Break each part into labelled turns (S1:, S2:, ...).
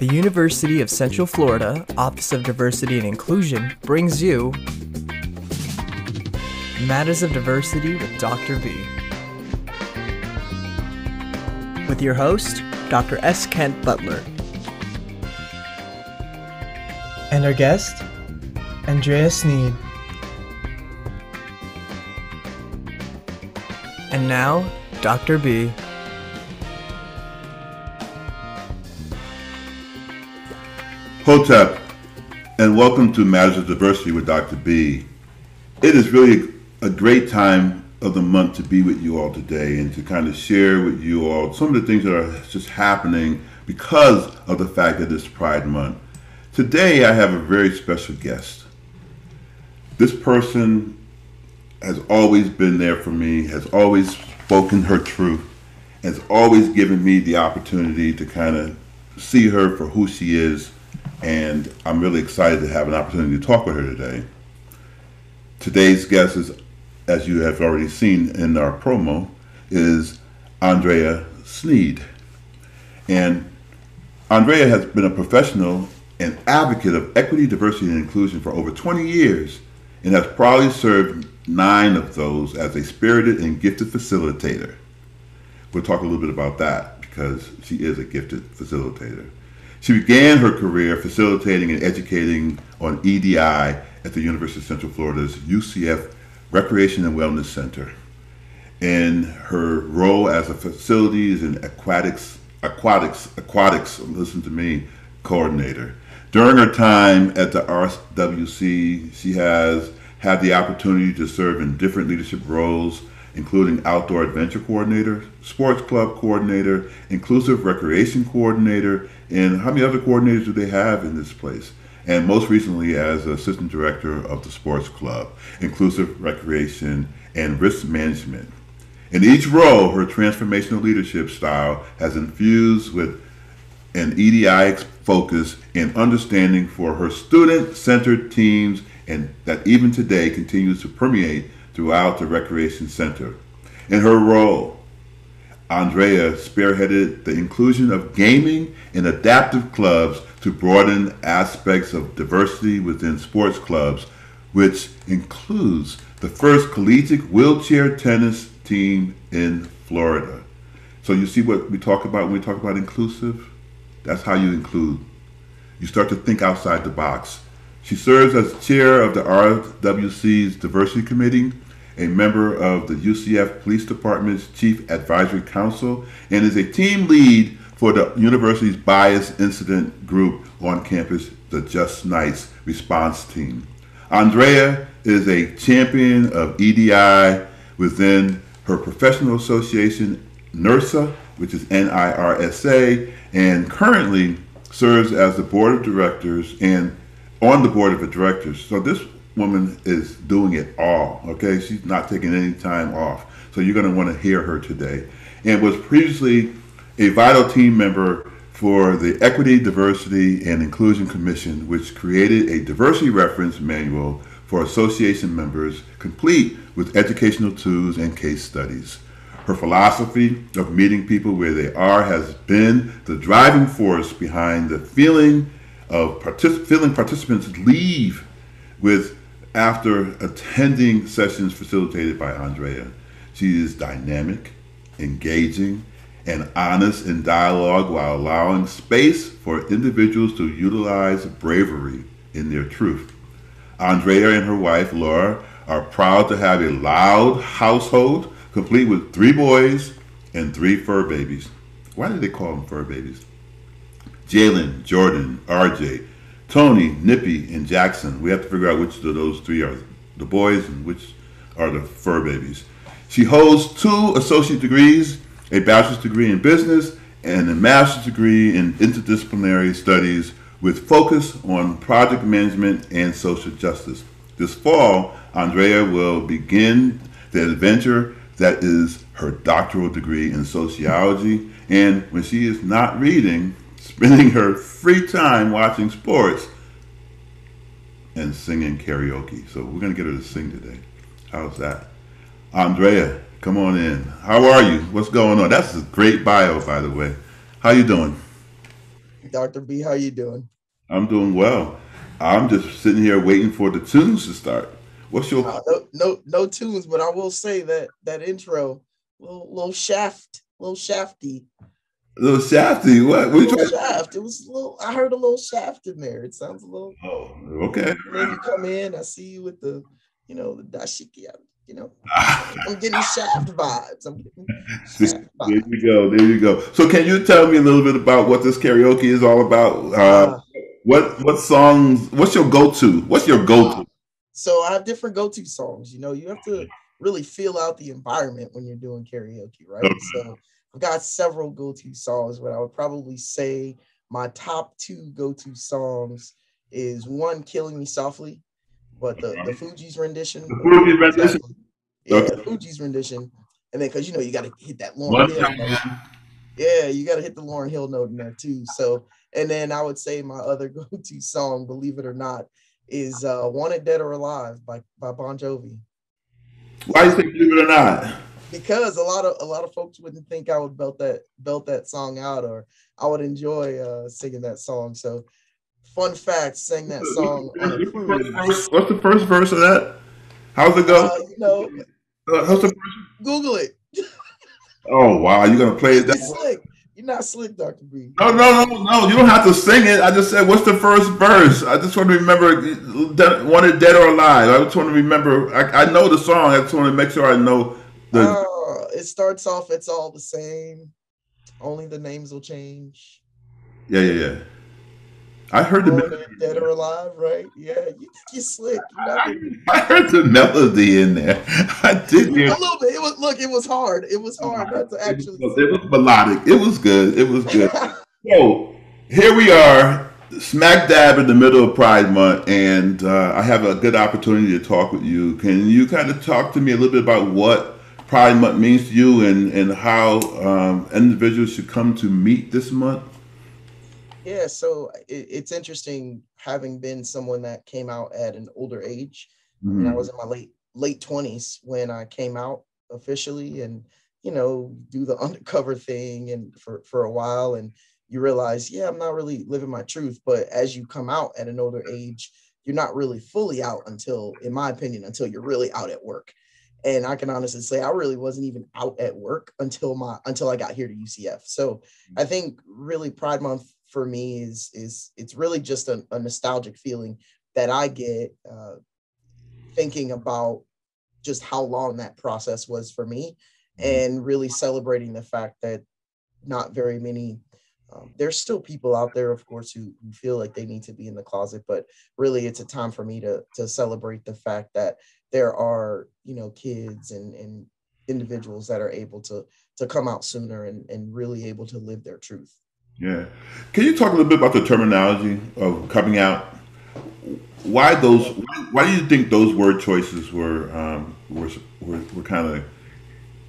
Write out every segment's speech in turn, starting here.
S1: The University of Central Florida Office of Diversity and Inclusion brings you Matters of Diversity with Dr. B. With your host, Dr. S. Kent Butler. And our guest, Andrea Sneed. And now, Dr. B.
S2: Hotep, and welcome to Matters of Diversity with Dr. B. It is really a great time of the month to be with you all today and to kind of share with you all some of the things that are just happening because of the fact that it's Pride Month. Today, I have a very special guest. This person has always been there for me, has always spoken her truth, has always given me the opportunity to kind of see her for who she is and I'm really excited to have an opportunity to talk with her today. Today's guest is, as you have already seen in our promo, is Andrea Sneed. And Andrea has been a professional and advocate of equity, diversity, and inclusion for over 20 years and has proudly served nine of those as a spirited and gifted facilitator. We'll talk a little bit about that because she is a gifted facilitator. She began her career facilitating and educating on EDI at the University of Central Florida's UCF Recreation and Wellness Center. In her role as a facilities and aquatics, aquatics, aquatics, listen to me, coordinator. During her time at the RWC, she has had the opportunity to serve in different leadership roles including outdoor adventure coordinator, sports club coordinator, inclusive recreation coordinator, and how many other coordinators do they have in this place? And most recently as assistant director of the sports club, inclusive recreation, and risk management. In each role, her transformational leadership style has infused with an EDI focus and understanding for her student-centered teams and that even today continues to permeate throughout the recreation center. In her role, Andrea spearheaded the inclusion of gaming and adaptive clubs to broaden aspects of diversity within sports clubs, which includes the first collegiate wheelchair tennis team in Florida. So you see what we talk about when we talk about inclusive? That's how you include. You start to think outside the box. She serves as chair of the RWC's diversity committee a member of the UCF Police Department's Chief Advisory Council, and is a team lead for the university's bias incident group on campus, the Just Knights Response Team. Andrea is a champion of EDI within her professional association, NIRSA, which is N-I-R-S-A, and currently serves as the board of directors and on the board of directors. So this woman is doing it all. Okay, she's not taking any time off. So you're going to want to hear her today. And was previously a vital team member for the Equity, Diversity, and Inclusion Commission, which created a diversity reference manual for association members, complete with educational tools and case studies. Her philosophy of meeting people where they are has been the driving force behind the feeling of feeling participants leave with after attending sessions facilitated by Andrea. She is dynamic, engaging, and honest in dialogue while allowing space for individuals to utilize bravery in their truth. Andrea and her wife, Laura, are proud to have a loud household complete with three boys and three fur babies. Why do they call them fur babies? Jalen, Jordan, RJ, Tony, Nippy, and Jackson. We have to figure out which of those three are the boys and which are the fur babies. She holds two associate degrees, a bachelor's degree in business, and a master's degree in interdisciplinary studies with focus on project management and social justice. This fall, Andrea will begin the adventure that is her doctoral degree in sociology. And when she is not reading, spending her free time watching sports and singing karaoke. So we're going to get her to sing today. How's that? Andrea, come on in. How are you? What's going on? That's a great bio, by the way. How you doing?
S3: Dr. B, how you doing?
S2: I'm doing well. I'm just sitting here waiting for the tunes to start. What's your
S3: uh, no, no no tunes, but I will say that that intro, little little shaft, little shafty.
S2: Little shafty, what? what
S3: little shaft. It was a little. I heard a little shaft in there. It sounds a little.
S2: Oh, okay.
S3: You come in, I see you with the, you know, the dashiki. You know, I'm getting shaft vibes. I'm getting
S2: shaft vibes. There you go. There you go. So, can you tell me a little bit about what this karaoke is all about? Uh, uh, what what songs? What's your go to? What's your go to?
S3: So I have different go to songs. You know, you have to really feel out the environment when you're doing karaoke, right? Okay. So I've got several go to songs, but I would probably say my top two go to songs is one, "Killing Me Softly," but the the Fugees rendition.
S2: The Fugees rendition.
S3: Yeah, okay. the Fugees rendition, and then because you know you got to hit that Lauryn Hill. Yeah, you got to hit the Lauryn Hill note in there too. So and then I would say my other go-to song, believe it or not, is uh, "Wanted Dead or Alive" by by Bon Jovi.
S2: Why do you think believe it or not?
S3: Because a lot of a lot of folks wouldn't think I would belt that belt that song out, or I would enjoy uh, singing that song. So, fun fact: sang that song on.
S2: What's the first verse of that? How's it go? Uh, you know, uh, how's the first?
S3: Google it.
S2: oh wow, you're gonna play it? That-
S3: slick. You're not slick, Dr. B.
S2: No, no, no, no. You don't have to sing it. I just said, what's the first verse? I just want to remember, wanted dead or alive. I just want to remember. I, I know the song. I just want to make sure I know the.
S3: Uh, it starts off, it's all the same. Only the names will change.
S2: Yeah, yeah, yeah. I heard the
S3: melody. Dead or alive, right? Yeah, you you slick.
S2: I, I, heard the melody in there. I did
S3: a little bit. It was look. It was hard. It was hard not to actually.
S2: It was, it was melodic. It was good. It was good. so here we are, smack dab in the middle of Pride Month, and uh, I have a good opportunity to talk with you. Can you kind of talk to me a little bit about what Pride Month means to you, and and how um, individuals should come to meet this month?
S3: Yeah, so it, it's interesting having been someone that came out at an older age. Mm-hmm. And I was in my late late twenties when I came out officially, and you know, do the undercover thing, and for for a while, and you realize, yeah, I'm not really living my truth. But as you come out at an older age, you're not really fully out until, in my opinion, until you're really out at work. And I can honestly say I really wasn't even out at work until my until I got here to UCF. So I mm-hmm. think really Pride Month for me is is it's really just a, a nostalgic feeling that I get uh, thinking about just how long that process was for me mm-hmm. and really celebrating the fact that not very many um, there's still people out there of course who, who feel like they need to be in the closet but really it's a time for me to to celebrate the fact that there are you know kids and and individuals that are able to to come out sooner and and really able to live their truth
S2: yeah. Can you talk a little bit about the terminology of coming out? Why those? Why do you think those word choices were um, were were, were kind of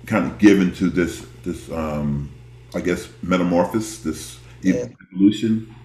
S2: kind of given to this this um, I guess metamorphosis, this yeah. evolution?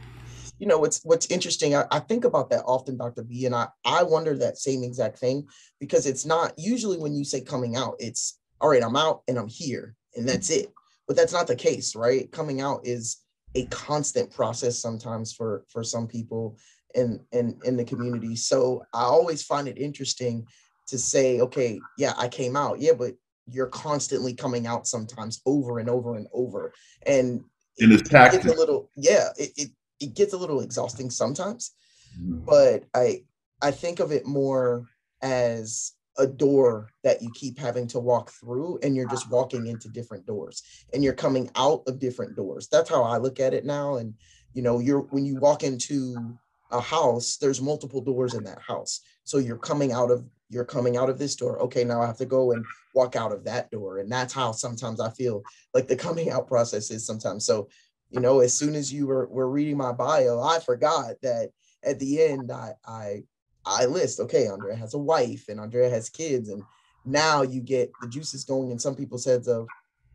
S3: You know what's what's interesting. I, I think about that often, Dr. B, and I I wonder that same exact thing because it's not usually when you say coming out, it's all right. I'm out and I'm here, and that's it. But that's not the case, right? Coming out is a constant process sometimes for for some people in in in the community so i always find it interesting to say okay yeah i came out yeah but you're constantly coming out sometimes over and over and over and
S2: in it,
S3: gets a little yeah it, it, it gets a little exhausting sometimes mm. but i i think of it more as a door that you keep having to walk through and you're just walking into different doors and you're coming out of different doors. That's how i look at it now. And you know you're when you walk into a house there's multiple doors in that house. So you're coming out of you're coming out of this door. Okay now i have to go and walk out of that door. And that's how sometimes i feel like the coming out process is sometimes. So you know as soon as you were, were reading my bio i forgot that at the end i i I list, okay, Andrea has a wife and Andrea has kids, and now you get the juices going in some people's heads of,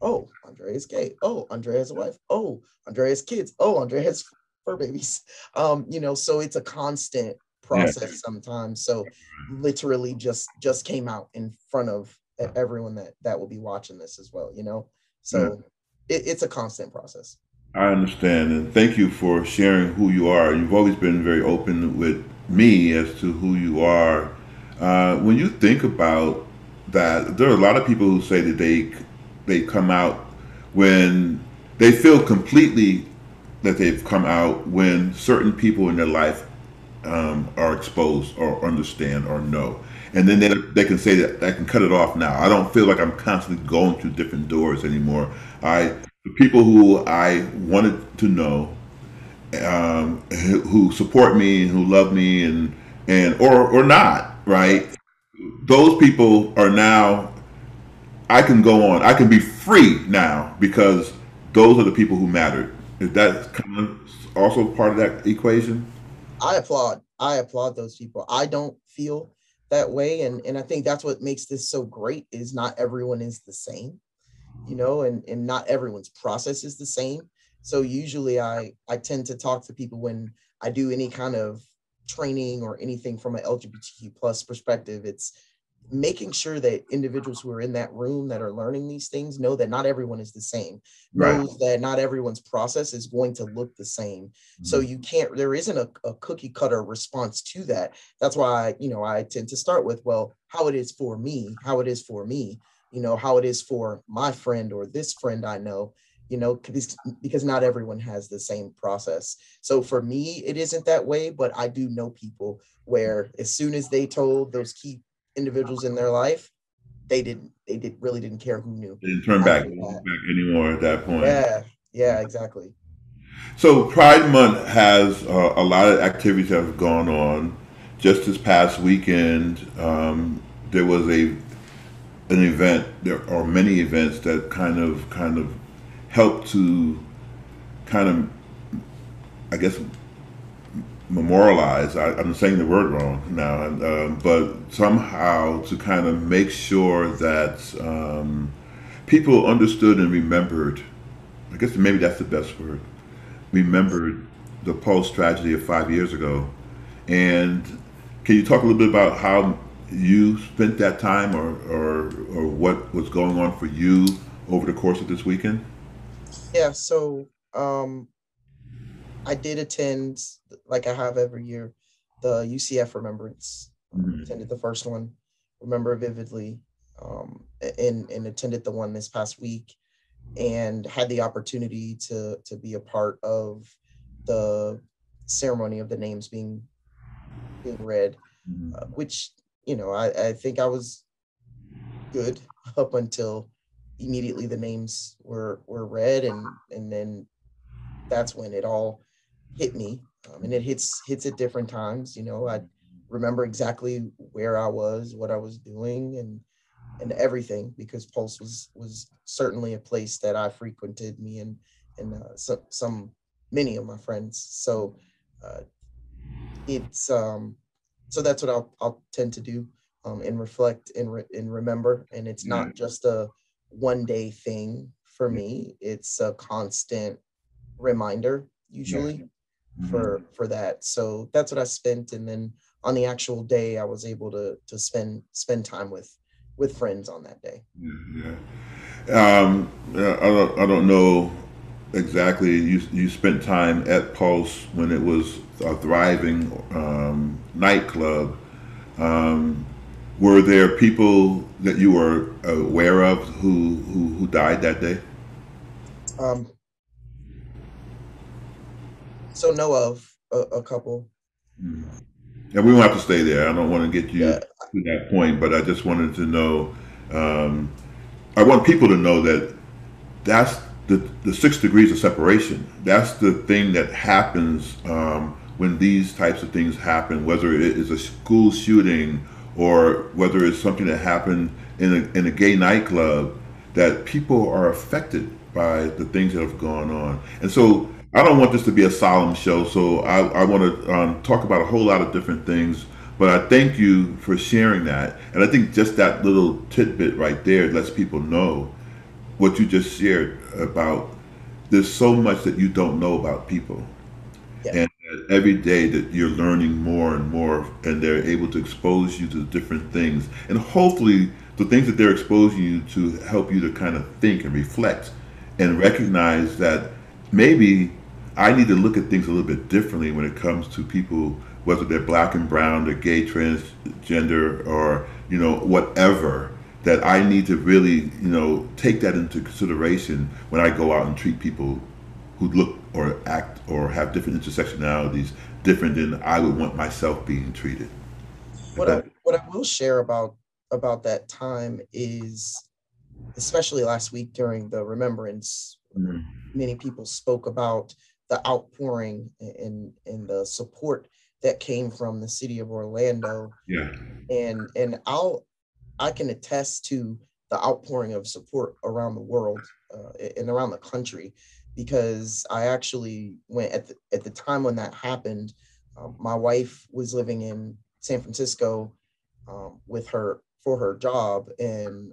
S3: oh, Andrea is gay. Oh, Andrea has a wife. Oh, Andrea has kids. Oh, Andrea has fur babies. Um, you know, so it's a constant process yeah. sometimes. So literally just just came out in front of everyone that that will be watching this as well, you know. So yeah. it, it's a constant process.
S2: I understand, and thank you for sharing who you are. You've always been very open with me as to who you are. Uh, when you think about that, there are a lot of people who say that they they come out when they feel completely that they've come out when certain people in their life um, are exposed or understand or know. And then they, they can say that I can cut it off now. I don't feel like I'm constantly going through different doors anymore. I the people who I wanted to know, um, who support me and who love me and and or or not, right? Those people are now. I can go on. I can be free now because those are the people who mattered. Is that also part of that equation?
S3: I applaud. I applaud those people. I don't feel that way, and and I think that's what makes this so great. Is not everyone is the same you know, and, and not everyone's process is the same. So usually I, I tend to talk to people when I do any kind of training or anything from an LGBTQ plus perspective. It's making sure that individuals who are in that room that are learning these things know that not everyone is the same right. knows that not everyone's process is going to look the same mm-hmm. so you can't there isn't a, a, cookie cutter response to that that's why you know i tend to start with well how it is for me how it is for me you know, how it is for my friend or this friend I know, you know, because, because not everyone has the same process. So for me, it isn't that way, but I do know people where as soon as they told those key individuals in their life, they didn't, they did really didn't care who knew.
S2: They didn't turn back, back anymore at that point.
S3: Yeah, yeah, exactly.
S2: So Pride Month has uh, a lot of activities that have gone on. Just this past weekend, um, there was a an event, there are many events that kind of kind of help to kind of, I guess, memorialize. I, am saying the word wrong now, um, but somehow to kind of make sure that um, people understood and remembered. I guess maybe that's the best word. Remembered the Pulse tragedy of five years ago, and can you talk a little bit about how you spent that time or, or, or what was going on for you over the course of this weekend?
S3: Yeah, so um, I did attend, like I have every year, the UCF Remembrance. Mm-hmm. Attended the first one, remember vividly, um, and, and attended the one this past week and had the opportunity to to be a part of the ceremony of the names being being read, mm-hmm. uh, which you know, I, I think I was good up until immediately the names were were read and and then that's when it all hit me. Um, and it hits hits at different times you know i remember exactly where i was what i was doing and and everything because pulse was was certainly a place that i frequented me and and uh, some some many of my friends. So uh, it's um so that's what I'll, I'll tend to do um, and reflect and, re- and remember. And it's not mm-hmm. just a one day thing for me. It's a constant reminder usually mm-hmm. for, for that. So that's what I spent. And then on the actual day, I was able to, to spend, spend time with, with friends on that day.
S2: Yeah. Um, I don't, I don't know exactly. You, you spent time at Pulse when it was a thriving um, nightclub. Um, were there people that you were aware of who who, who died that day?
S3: Um, so know of a, a couple.
S2: Mm. And we won't have to stay there. I don't want to get you yeah. to that point, but I just wanted to know. Um, I want people to know that that's the, the six degrees of separation. That's the thing that happens um, when these types of things happen, whether it is a school shooting or whether it's something that happened in a, in a gay nightclub, that people are affected by the things that have gone on. And so I don't want this to be a solemn show, so I, I want to um, talk about a whole lot of different things. But I thank you for sharing that. And I think just that little tidbit right there lets people know what you just shared about there's so much that you don't know about people. Yeah. And every day that you're learning more and more and they're able to expose you to different things. And hopefully the things that they're exposing you to help you to kind of think and reflect and recognize that maybe I need to look at things a little bit differently when it comes to people, whether they're black and brown, they're gay, transgender, or you know whatever. That I need to really, you know, take that into consideration when I go out and treat people who look or act or have different intersectionalities different than I would want myself being treated.
S3: What I, what I will share about about that time is, especially last week during the remembrance, mm-hmm. many people spoke about the outpouring and and the support that came from the city of Orlando.
S2: Yeah.
S3: And and I'll I can attest to the outpouring of support around the world uh, and around the country because I actually went at the, at the time when that happened. Um, my wife was living in San Francisco um, with her for her job, and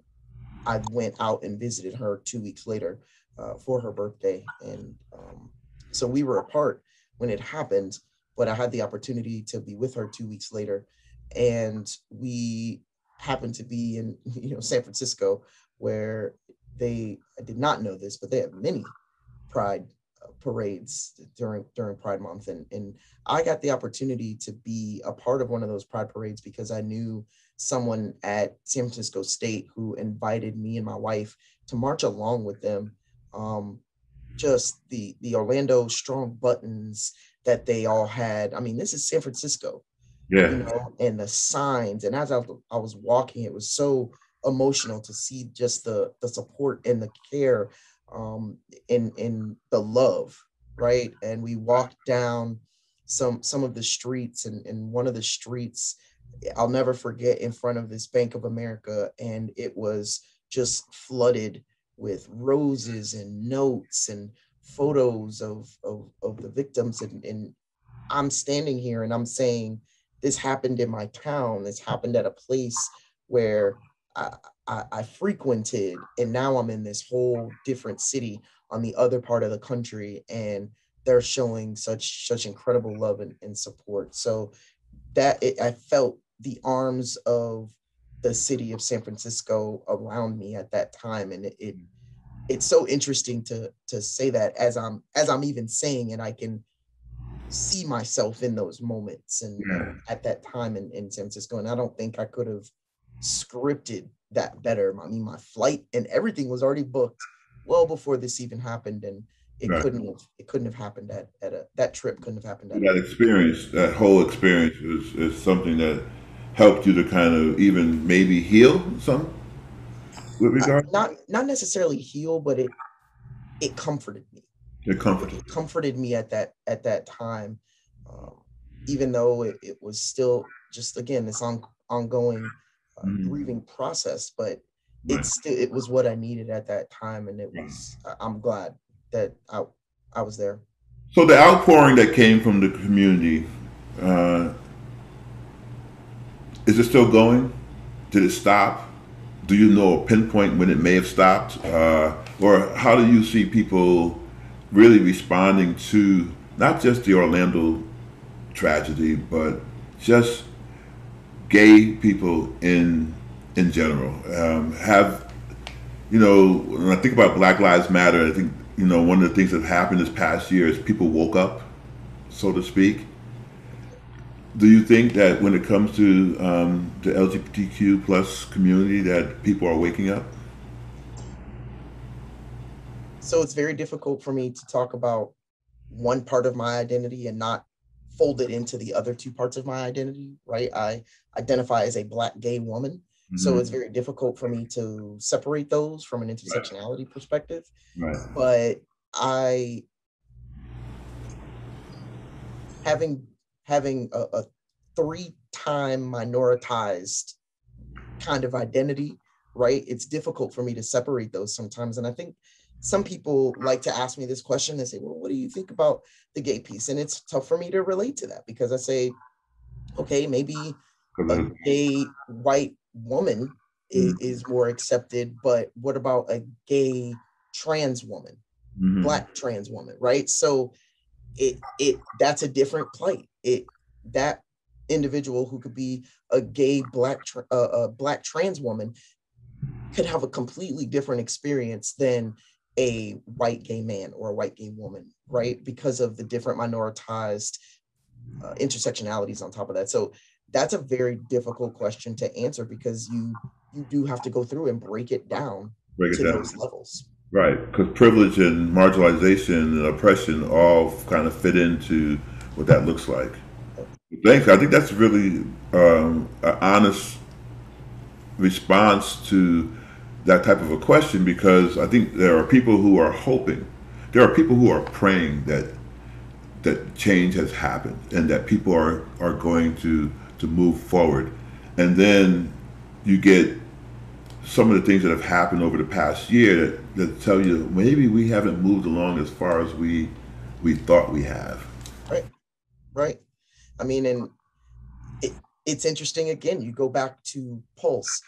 S3: I went out and visited her two weeks later uh, for her birthday, and um, so we were apart when it happened. But I had the opportunity to be with her two weeks later, and we happened to be in you know San Francisco, where they I did not know this, but they have many Pride uh, parades during during Pride Month, and and I got the opportunity to be a part of one of those Pride parades because I knew someone at San Francisco State who invited me and my wife to march along with them. Um, just the the Orlando strong buttons that they all had. I mean, this is San Francisco,
S2: yeah,
S3: you know, and the signs. And as I, I was walking, it was so emotional to see just the the support and the care um, in in the love, right? And we walked down some some of the streets, and in one of the streets, I'll never forget, in front of this Bank of America, and it was just flooded with roses and notes and photos of of, of the victims, and, and I'm standing here and I'm saying, this happened in my town. This happened at a place where I, I, I frequented, and now I'm in this whole different city on the other part of the country, and they're showing such such incredible love and, and support. So that it, I felt the arms of the city of San Francisco around me at that time, and it, it it's so interesting to to say that as I'm as I'm even saying, and I can see myself in those moments and, yeah. at that time in, in San Francisco. And I don't think I could have scripted that better. I mean, my flight and everything was already booked well before this even happened, and it right. couldn't have it couldn't have happened at, at a that trip couldn't have happened at
S2: that experience. That whole experience is, is something that helped you to kind of even maybe heal some with uh, regard.
S3: Not not necessarily heal, but it it comforted me.
S2: It comforted.
S3: It comforted me at that at that time, um, even though it, it was still just again this on, ongoing uh, mm. grieving process, but it's still it was what I needed at that time, and it was I'm glad that I I was there.
S2: So the outpouring that came from the community, uh, is it still going? Did it stop? Do you know a pinpoint when it may have stopped, uh, or how do you see people really responding to not just the Orlando tragedy, but just gay people in in general um, have you know when I think about Black Lives Matter, I think you know one of the things that happened this past year is people woke up, so to speak. Do you think that when it comes to um, the LGBTQ plus community, that people are waking up?
S3: So it's very difficult for me to talk about one part of my identity and not fold it into the other two parts of my identity, right? I identify as a black gay woman. Mm-hmm. So it's very difficult for me to separate those from an intersectionality right. perspective.
S2: Right.
S3: But I having having a, a three-time minoritized kind of identity, right? It's difficult for me to separate those sometimes. And I think some people like to ask me this question. They say, well, what do you think about the gay piece? And it's tough for me to relate to that because I say, okay, maybe a gay white woman mm-hmm. is, more accepted, but what about a gay trans woman, mm-hmm. black trans woman, right? So it it that's a different plight. It that individual who could be a gay black uh, a black trans woman could have a completely different experience than a white gay man or a white gay woman, right? Because of the different minoritized uh, intersectionalities on top of that. So that's a very difficult question to answer because you you do have to go through and break it down break it to down. those levels.
S2: Right, because privilege and marginalization and oppression all kind of fit into what that looks like. Thanks. I think that's really um, an honest response to that type of a question because I think there are people who are hoping, there are people who are praying that that change has happened and that people are are going to to move forward, and then you get some of the things that have happened over the past year that, that tell you maybe we haven't moved along as far as we we thought we have.
S3: Right, right. I mean, and it, it's interesting. Again, you go back to Pulse.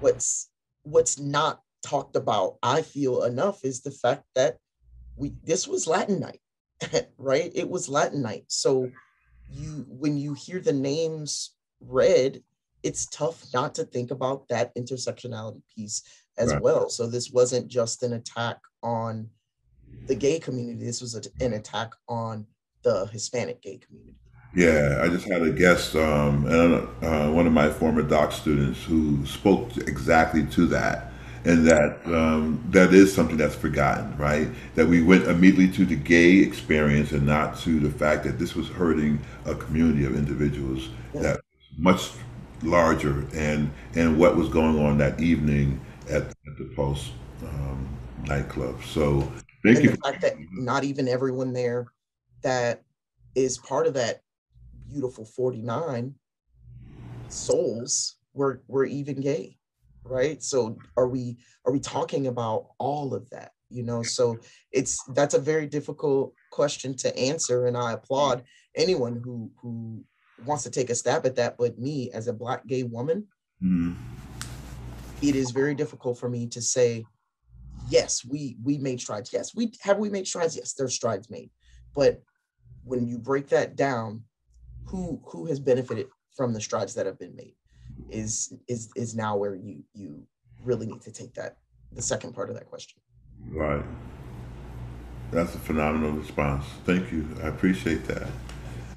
S3: What's what's not talked about, I feel enough, is the fact that we this was Latin night, right? It was Latin night. So you when you hear the names read it's tough not to think about that intersectionality piece as right. well. So this wasn't just an attack on the gay community. This was a, an attack on the Hispanic gay community.
S2: Yeah, I just had a guest, um, and uh, one of my former doc students who spoke exactly to that, and that um, that is something that's forgotten, right? That we went immediately to the gay experience and not to the fact that this was hurting a community of individuals that much larger and and what was going on that evening at, at the Pulse um, nightclub. So thank
S3: and
S2: you.
S3: The fact that not even everyone there that is part of that beautiful 49 souls were were even gay right so are we are we talking about all of that you know so it's that's a very difficult question to answer and i applaud anyone who who wants to take a stab at that, but me as a black gay woman, mm. it is very difficult for me to say, yes, we we made strides. Yes, we have we made strides. Yes, there's strides made. But when you break that down, who who has benefited from the strides that have been made is is is now where you you really need to take that the second part of that question.
S2: Right. That's a phenomenal response. Thank you. I appreciate that.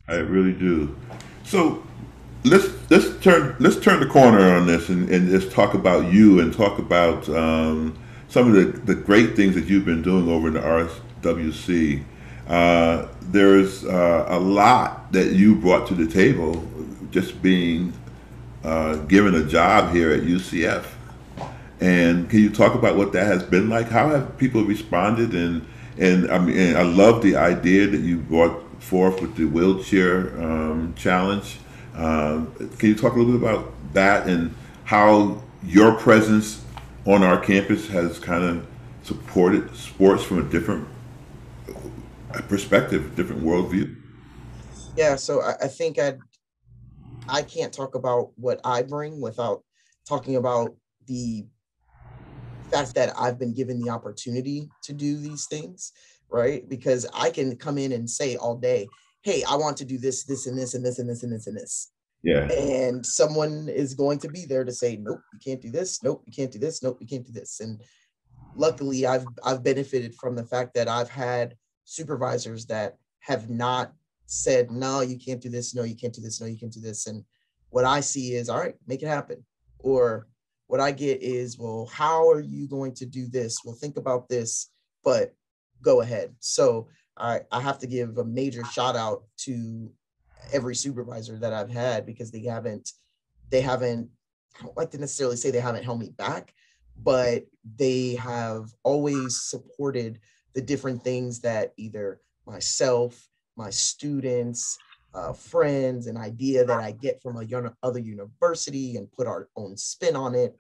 S2: I really do. So let's let's turn let's turn the corner on this and, and just talk about you and talk about um, some of the, the great things that you've been doing over in the RSWC. Uh, there's uh, a lot that you brought to the table, just being uh, given a job here at UCF. And can you talk about what that has been like? How have people responded? And and I mean, and I love the idea that you brought forth with the wheelchair um, challenge. Uh, can you talk a little bit about that and how your presence on our campus has kind of supported sports from a different perspective, different worldview?
S3: Yeah, so I, I think I I can't talk about what I bring without talking about the fact that I've been given the opportunity to do these things right? Because I can come in and say all day, hey, I want to do this, this, and this, and this, and this, and this, and this.
S2: Yeah.
S3: And someone is going to be there to say, nope, you can't do this. Nope, you can't do this. Nope, you can't do this. And luckily, I've I've benefited from the fact that I've had supervisors that have not said, no, you can't do this. No, you can't do this. No, you can't do this. And what I see is, all right, make it happen. Or what I get is, well, how are you going to do this? Well, think about this, but go ahead. So I, I have to give a major shout out to every supervisor that I've had because they haven't, they haven't, I don't like to necessarily say they haven't held me back, but they have always supported the different things that either myself, my students, uh, friends, an idea that I get from a other university and put our own spin on it.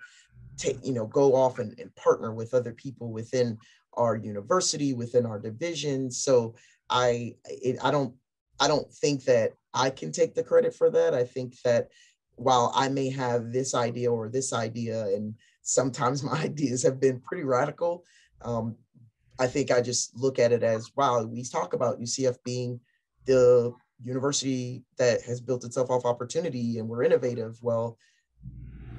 S3: Take, you know, go off and, and partner with other people within our university, within our division. So I it, I don't I don't think that I can take the credit for that. I think that while I may have this idea or this idea, and sometimes my ideas have been pretty radical, um, I think I just look at it as wow, we talk about UCF being the university that has built itself off opportunity and we're innovative. Well,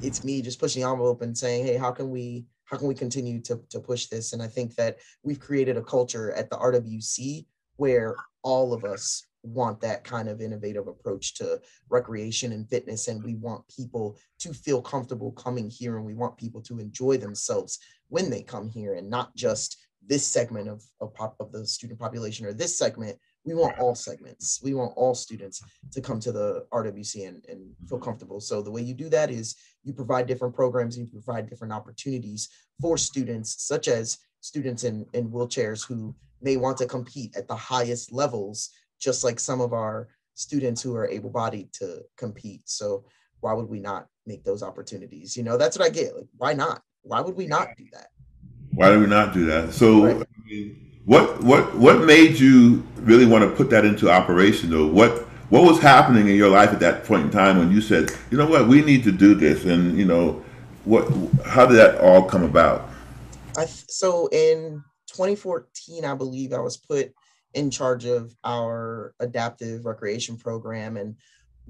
S3: it's me just pushing the envelope and saying, hey, how can we how can we continue to, to push this? And I think that we've created a culture at the RWC where all of us want that kind of innovative approach to recreation and fitness and we want people to feel comfortable coming here and we want people to enjoy themselves when they come here and not just this segment of, of, of the student population or this segment we want all segments. We want all students to come to the rwc and, and feel mm-hmm. comfortable. So the way you do that is you provide different programs you provide different opportunities for students such as students in, in wheelchairs who may want to compete at the highest levels just like some of our students who are able-bodied to compete. So why would we not make those opportunities? You know that's what i get. Like why not? Why would we not do that?
S2: Why do we not do that? So right. I mean, what what what made you really want to put that into operation though? What what was happening in your life at that point in time when you said you know what? We need to do this and you know what how did that all come about?
S3: I, so in 2014 i believe i was put in charge of our adaptive recreation program and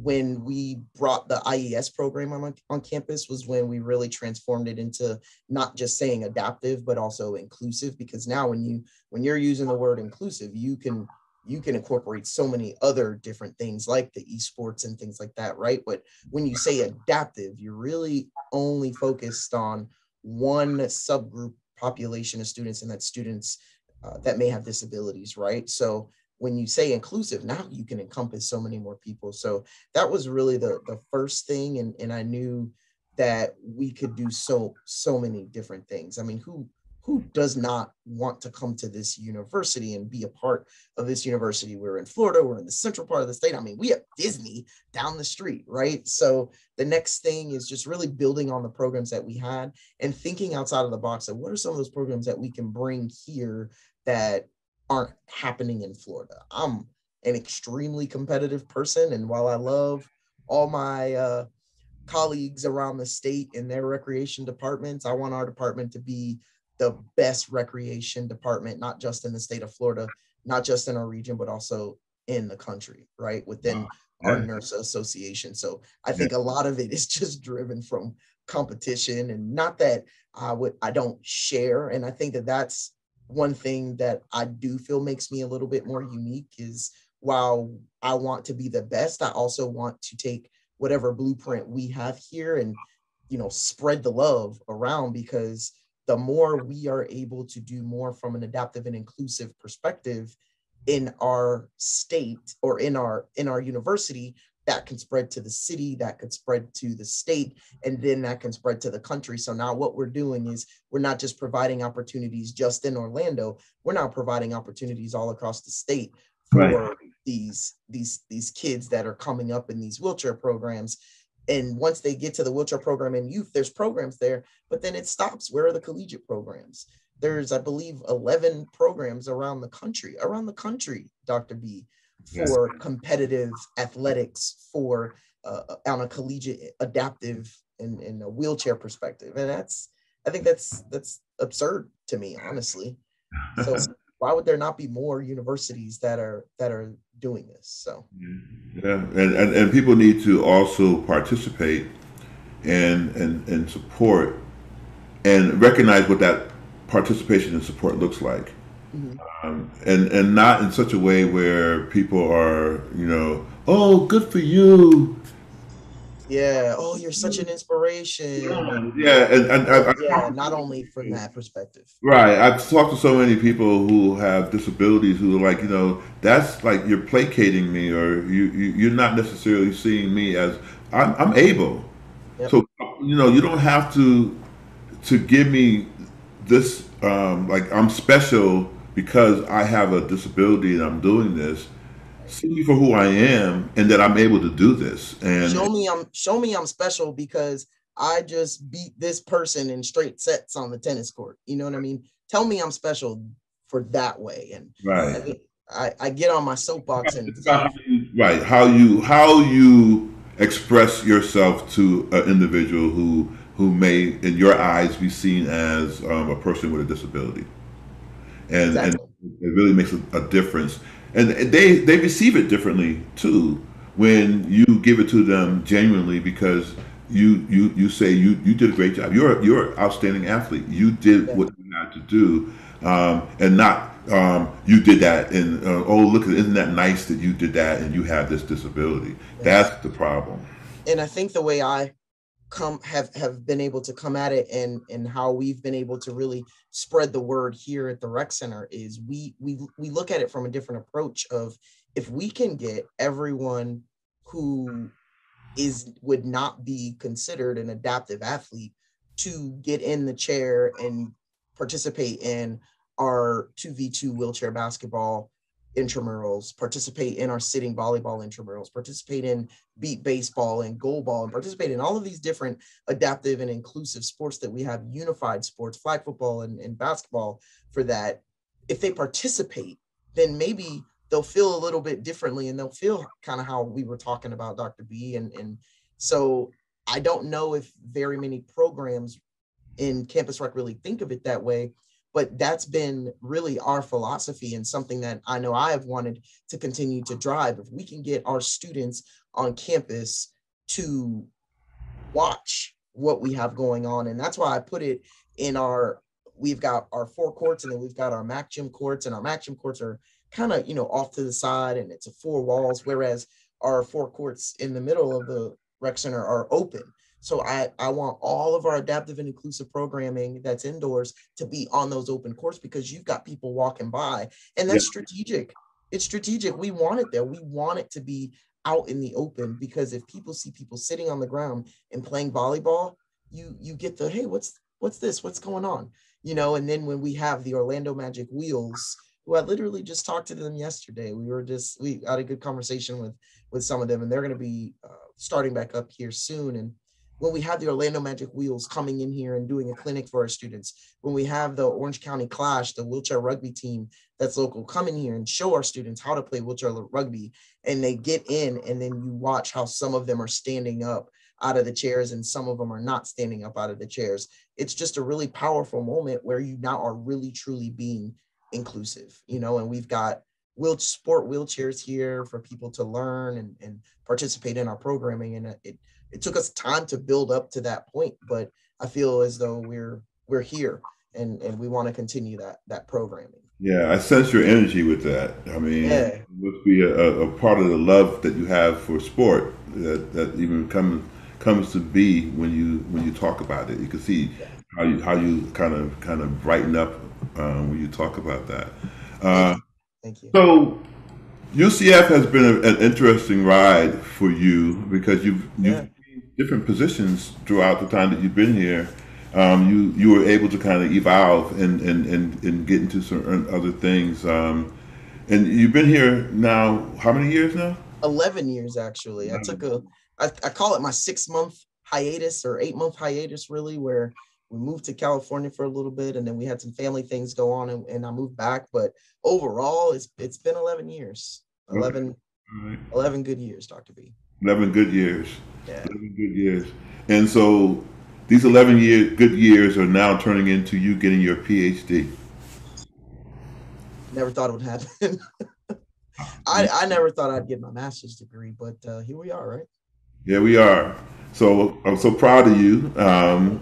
S3: when we brought the IES program on, on campus was when we really transformed it into not just saying adaptive but also inclusive because now when you when you're using the word inclusive you can you can incorporate so many other different things like the esports and things like that right? But when you say adaptive you're really only focused on one subgroup population of students and that students uh, that may have disabilities right? So when you say inclusive, now you can encompass so many more people. So that was really the the first thing, and and I knew that we could do so so many different things. I mean, who who does not want to come to this university and be a part of this university? We're in Florida, we're in the central part of the state. I mean, we have Disney down the street, right? So the next thing is just really building on the programs that we had and thinking outside of the box of what are some of those programs that we can bring here that aren't happening in Florida. I'm an extremely competitive person, and while I love all my uh, colleagues around the state in their recreation departments, I want our department to be the best recreation department, not just in the state of Florida, not just in our region, but also in the country, right? Within our NIRSA association. So I think a lot of it is just driven from competition and not that I would I don't share. And I think that that's one thing that I do feel makes me a little bit more unique is while I want to be the best, I also want to take whatever blueprint we have here and you know spread the love around because the more we are able to do more from an adaptive and inclusive perspective in our state or in our in our university that can spread to the city, that could spread to the state, and then that can spread to the country. So now what we're doing is we're not just providing opportunities just in Orlando, we're now providing opportunities all across the state for right. these these these kids that are coming up in these wheelchair programs. And once they get to the wheelchair program in youth, there's programs there, but then it stops. Where are the collegiate programs? There's, I believe, 11 programs around the country, around the country, Dr. B, for competitive athletics for uh, on a collegiate adaptive and in, in, a wheelchair perspective. And that's i think that's that's absurd to me honestly. So why would there not be more universities that are that are doing this? So.
S2: Yeah. And and, and people need to also participate and and and support and recognize what that participation and support looks like Mm-hmm. Um, and and not in such a way where people are, you know, oh, good for you.
S3: Yeah. Oh, you're such an inspiration.
S2: Yeah, and, and I,
S3: yeah, I, not only from that perspective.
S2: Right. I've talked to so many people who have disabilities who are like, you know, that's like you're placating me, or you, you are not necessarily seeing me as I'm, I'm able. Yep. So you know, you don't have to to give me this um, like I'm special because I have a disability and I'm doing this, see me for who I am and that I'm able to do this. And
S3: show me I'm show me I'm special because I just beat this person in straight sets on the tennis court. You know what I mean? Tell me I'm special for that way. And
S2: right.
S3: I, I get on my soapbox and
S2: right how you how you express yourself to an individual who who may in your eyes be seen as um, a person with a disability and exactly. and it really makes a, a difference. And they they receive it differently too when you give it to them genuinely because you you you say you you did a great job. You're you're an outstanding athlete. You did yeah. what you had to do, um, and not um, you did that. And uh, oh, look, isn't that nice that you did that and you have this disability? That's the problem.
S3: And I think the way I come have have been able to come at it and and how we've been able to really spread the word here at the rec center is we we we look at it from a different approach of if we can get everyone who is would not be considered an adaptive athlete to get in the chair and participate in our 2v2 wheelchair basketball intramurals, participate in our sitting volleyball intramurals, participate in beep baseball and goal ball, and participate in all of these different adaptive and inclusive sports that we have unified sports, flag football and, and basketball for that. If they participate, then maybe they'll feel a little bit differently and they'll feel kind of how we were talking about Dr. B. And, and so I don't know if very many programs in campus rec really think of it that way, but that's been really our philosophy and something that I know I have wanted to continue to drive. If we can get our students on campus to watch what we have going on, and that's why I put it in our we've got our four courts and then we've got our Mac gym courts, and our Mac gym courts are kind of you know off to the side and it's a four walls whereas our four courts in the middle of the rec center are open so i i want all of our adaptive and inclusive programming that's indoors to be on those open courts because you've got people walking by and that's yeah. strategic it's strategic we want it there we want it to be out in the open because if people see people sitting on the ground and playing volleyball you you get the hey what's what's this what's going on you know and then when we have the orlando magic wheels who I literally just talked to them yesterday. We were just we had a good conversation with with some of them, and they're going to be uh, starting back up here soon. And when we have the Orlando Magic Wheels coming in here and doing a clinic for our students, when we have the Orange County Clash, the wheelchair rugby team that's local, come in here and show our students how to play wheelchair rugby, and they get in, and then you watch how some of them are standing up out of the chairs and some of them are not standing up out of the chairs. It's just a really powerful moment where you now are really truly being inclusive, you know, and we've got wheel sport wheelchairs here for people to learn and, and participate in our programming. And it, it took us time to build up to that point, but I feel as though we're, we're here and, and we want to continue that, that programming.
S2: Yeah, I sense your energy with that. I mean, yeah. it must be a, a, part of the love that you have for sport that, that even comes comes to be when you when you talk about it. You can see how you how you kind of kind of brighten up um, when you talk about that. Uh,
S3: Thank you.
S2: So, UCF has been a, an interesting ride for you because you've you've yeah. Different positions throughout the time that you've been here. Um, you you were able to kind of evolve and and, and, and get into some other things. Um, and you've been here now how many years now?
S3: Eleven years actually. I took a I, I call it my six month hiatus or eight month hiatus really where we moved to California for a little bit and then we had some family things go on and, and I moved back. But overall, it's it's been 11 years, 11, right. 11 good years, Dr. B.
S2: 11 good years. Yeah. 11 good years. And so these 11 year, good years are now turning into you getting your PhD.
S3: Never thought it would happen. I, I never thought I'd get my master's degree, but uh, here we are, right?
S2: Yeah, we are. So I'm so proud of you. Um,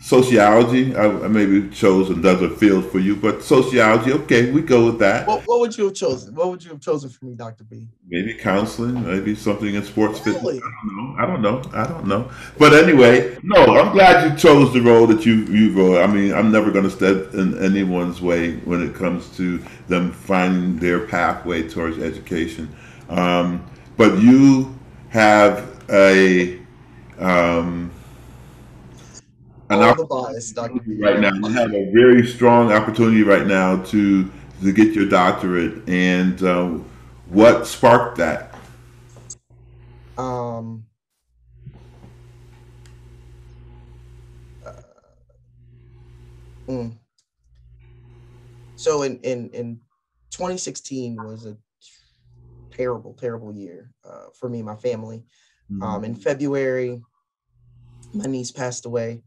S2: sociology. I, I, maybe chose another field for you, but sociology. Okay, we go with that.
S3: What, what, would you have chosen? What would you have chosen for me, Doctor B?
S2: Maybe counseling. Maybe something in sports really? fitness. I don't know. I don't know. I don't know. But anyway, no. I'm glad you chose the role that you you wrote. I mean, I'm never going to step in anyone's way when it comes to them finding their pathway towards education. Um, but you have a um, an opportunity right now. You have a very strong opportunity right now to to get your doctorate. And uh, what sparked that?
S3: Um. Uh, mm. So in, in in 2016 was a terrible terrible year uh, for me and my family. Mm-hmm. Um, in February, my niece passed away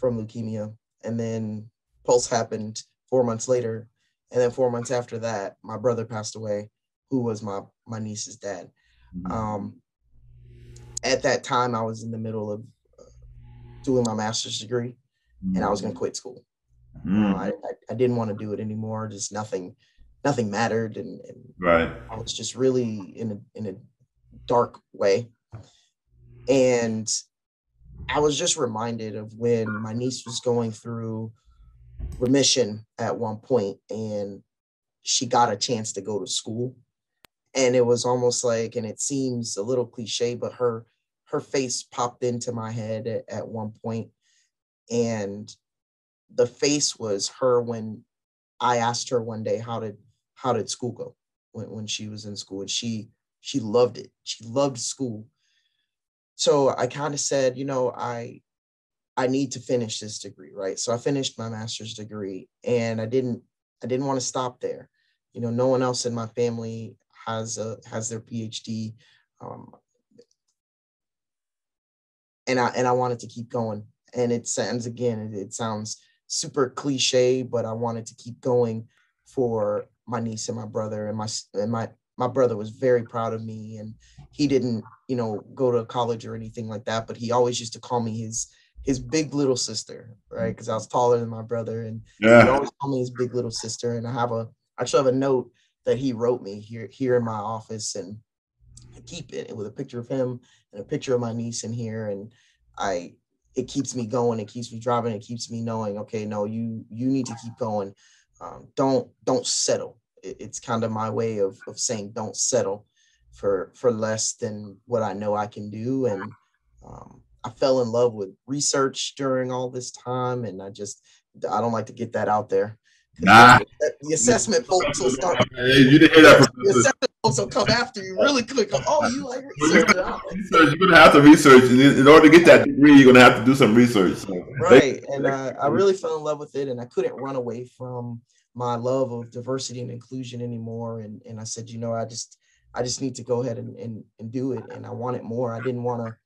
S3: from leukemia. And then Pulse happened four months later. And then four months after that, my brother passed away, who was my my niece's dad. Mm-hmm. Um, at that time, I was in the middle of doing my master's degree, mm-hmm. and I was going to quit school. Mm-hmm. Uh, I, I, I, didn't want to do it anymore. Just nothing, nothing mattered, and, and
S2: right.
S3: I was just really in a in a dark way, and I was just reminded of when my niece was going through remission at one point, and she got a chance to go to school. And it was almost like and it seems a little cliche but her her face popped into my head at, at one point. And the face was her when i asked her one day how did how did school go? When, when she was in school and she she loved it. She loved school so i kind of said you know i i need to finish this degree right so i finished my master's degree and i didn't i didn't want to stop there you know no one else in my family has a has their PhD. Um, and I and I wanted to keep going. And it sounds again, it, it sounds super cliche, but I wanted to keep going for my niece and my brother and my and my my brother was very proud of me and he didn't you know go to college or anything like that but he always used to call me his his big little sister right because i was taller than my brother and yeah. he always called me his big little sister and i have a i actually have a note that he wrote me here here in my office and I keep it with a picture of him and a picture of my niece in here and I it keeps me going it keeps me driving it keeps me knowing okay no you you need to keep going um, don't don't settle it's kind of my way of, of saying don't settle for for less than what I know I can do and um, I fell in love with research during all this time and I just I don't like to get that out there
S2: Nah.
S3: The assessment folks will start.
S2: you didn't hear that.
S3: The assessment folks will come after you really quick. Oh, you like
S2: research? You're gonna have to research, in order to get that degree, you're gonna have to do some research. So.
S3: Right, and uh, I really fell in love with it, and I couldn't run away from my love of diversity and inclusion anymore. And and I said, you know, I just I just need to go ahead and and, and do it, and I wanted more. I didn't want to.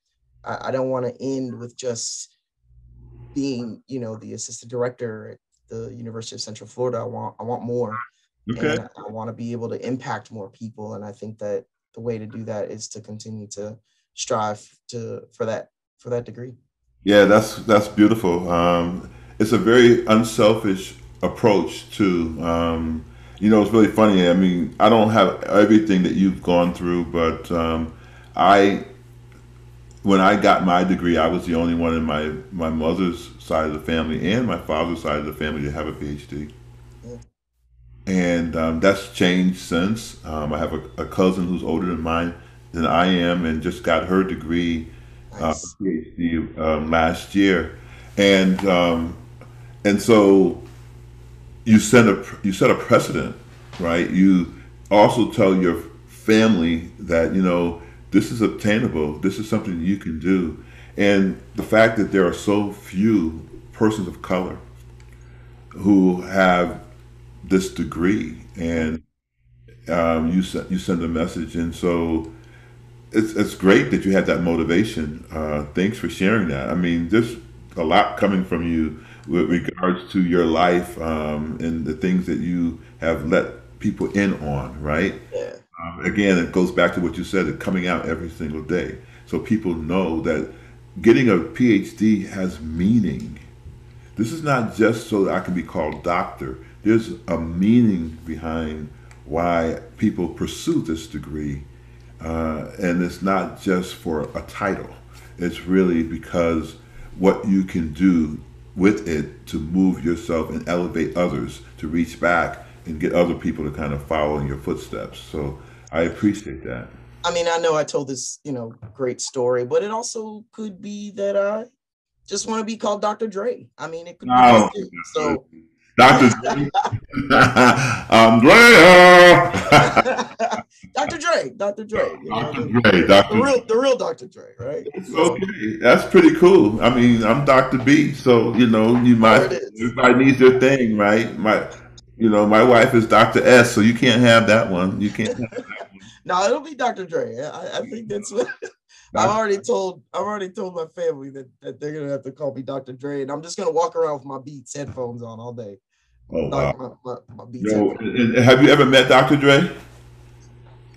S3: I, I don't want to end with just being, you know, the assistant director at the University of Central Florida. I want I want more. Okay. And I want to be able to impact more people. And I think that the way to do that is to continue to strive to for that for that degree.
S2: Yeah, that's that's beautiful. Um, it's a very unselfish approach to. Um, you know, it's really funny. I mean, I don't have everything that you've gone through, but um, I when I got my degree, I was the only one in my, my mother's side of the family and my father's side of the family to have a PhD. Yeah. And um, that's changed since. Um, I have a, a, cousin who's older than mine than I am and just got her degree, uh, nice. uh, PhD um, last year. And um, and so you set a you set a precedent, right? You also tell your family that you know this is obtainable. This is something you can do. And the fact that there are so few persons of color who have this degree and um, you send you send a message and so it's, it's great that you had that motivation uh, thanks for sharing that i mean there's a lot coming from you with regards to your life um, and the things that you have let people in on right
S3: yeah
S2: um, again, it goes back to what you said, coming out every single day. So people know that getting a PhD has meaning. This is not just so that I can be called doctor. There's a meaning behind why people pursue this degree. Uh, and it's not just for a title. It's really because what you can do with it to move yourself and elevate others to reach back and get other people to kind of follow in your footsteps. So I appreciate that.
S3: I mean, I know I told this, you know, great story, but it also could be that I just want to be called Dr. Dre. I mean, it could be oh, so.
S2: Dr. Andrea.
S3: Dr. Dre, Dr. Dre. You
S2: know, Dr. Dre, Dr.
S3: The real, the real Dr. Dre, right?
S2: Okay, that's pretty cool. I mean, I'm Dr. B, so you know, you oh, might everybody needs their thing, right? My, you know, my wife is Dr. S, so you can't have that one. You can't.
S3: no, it'll be Dr. Dre. I, I think that's what I've already told. I've already told my family that, that they're gonna have to call me Dr. Dre, and I'm just gonna walk around with my Beats headphones on all day.
S2: Oh wow! My, my, my Yo, have you ever met Dr. Dre?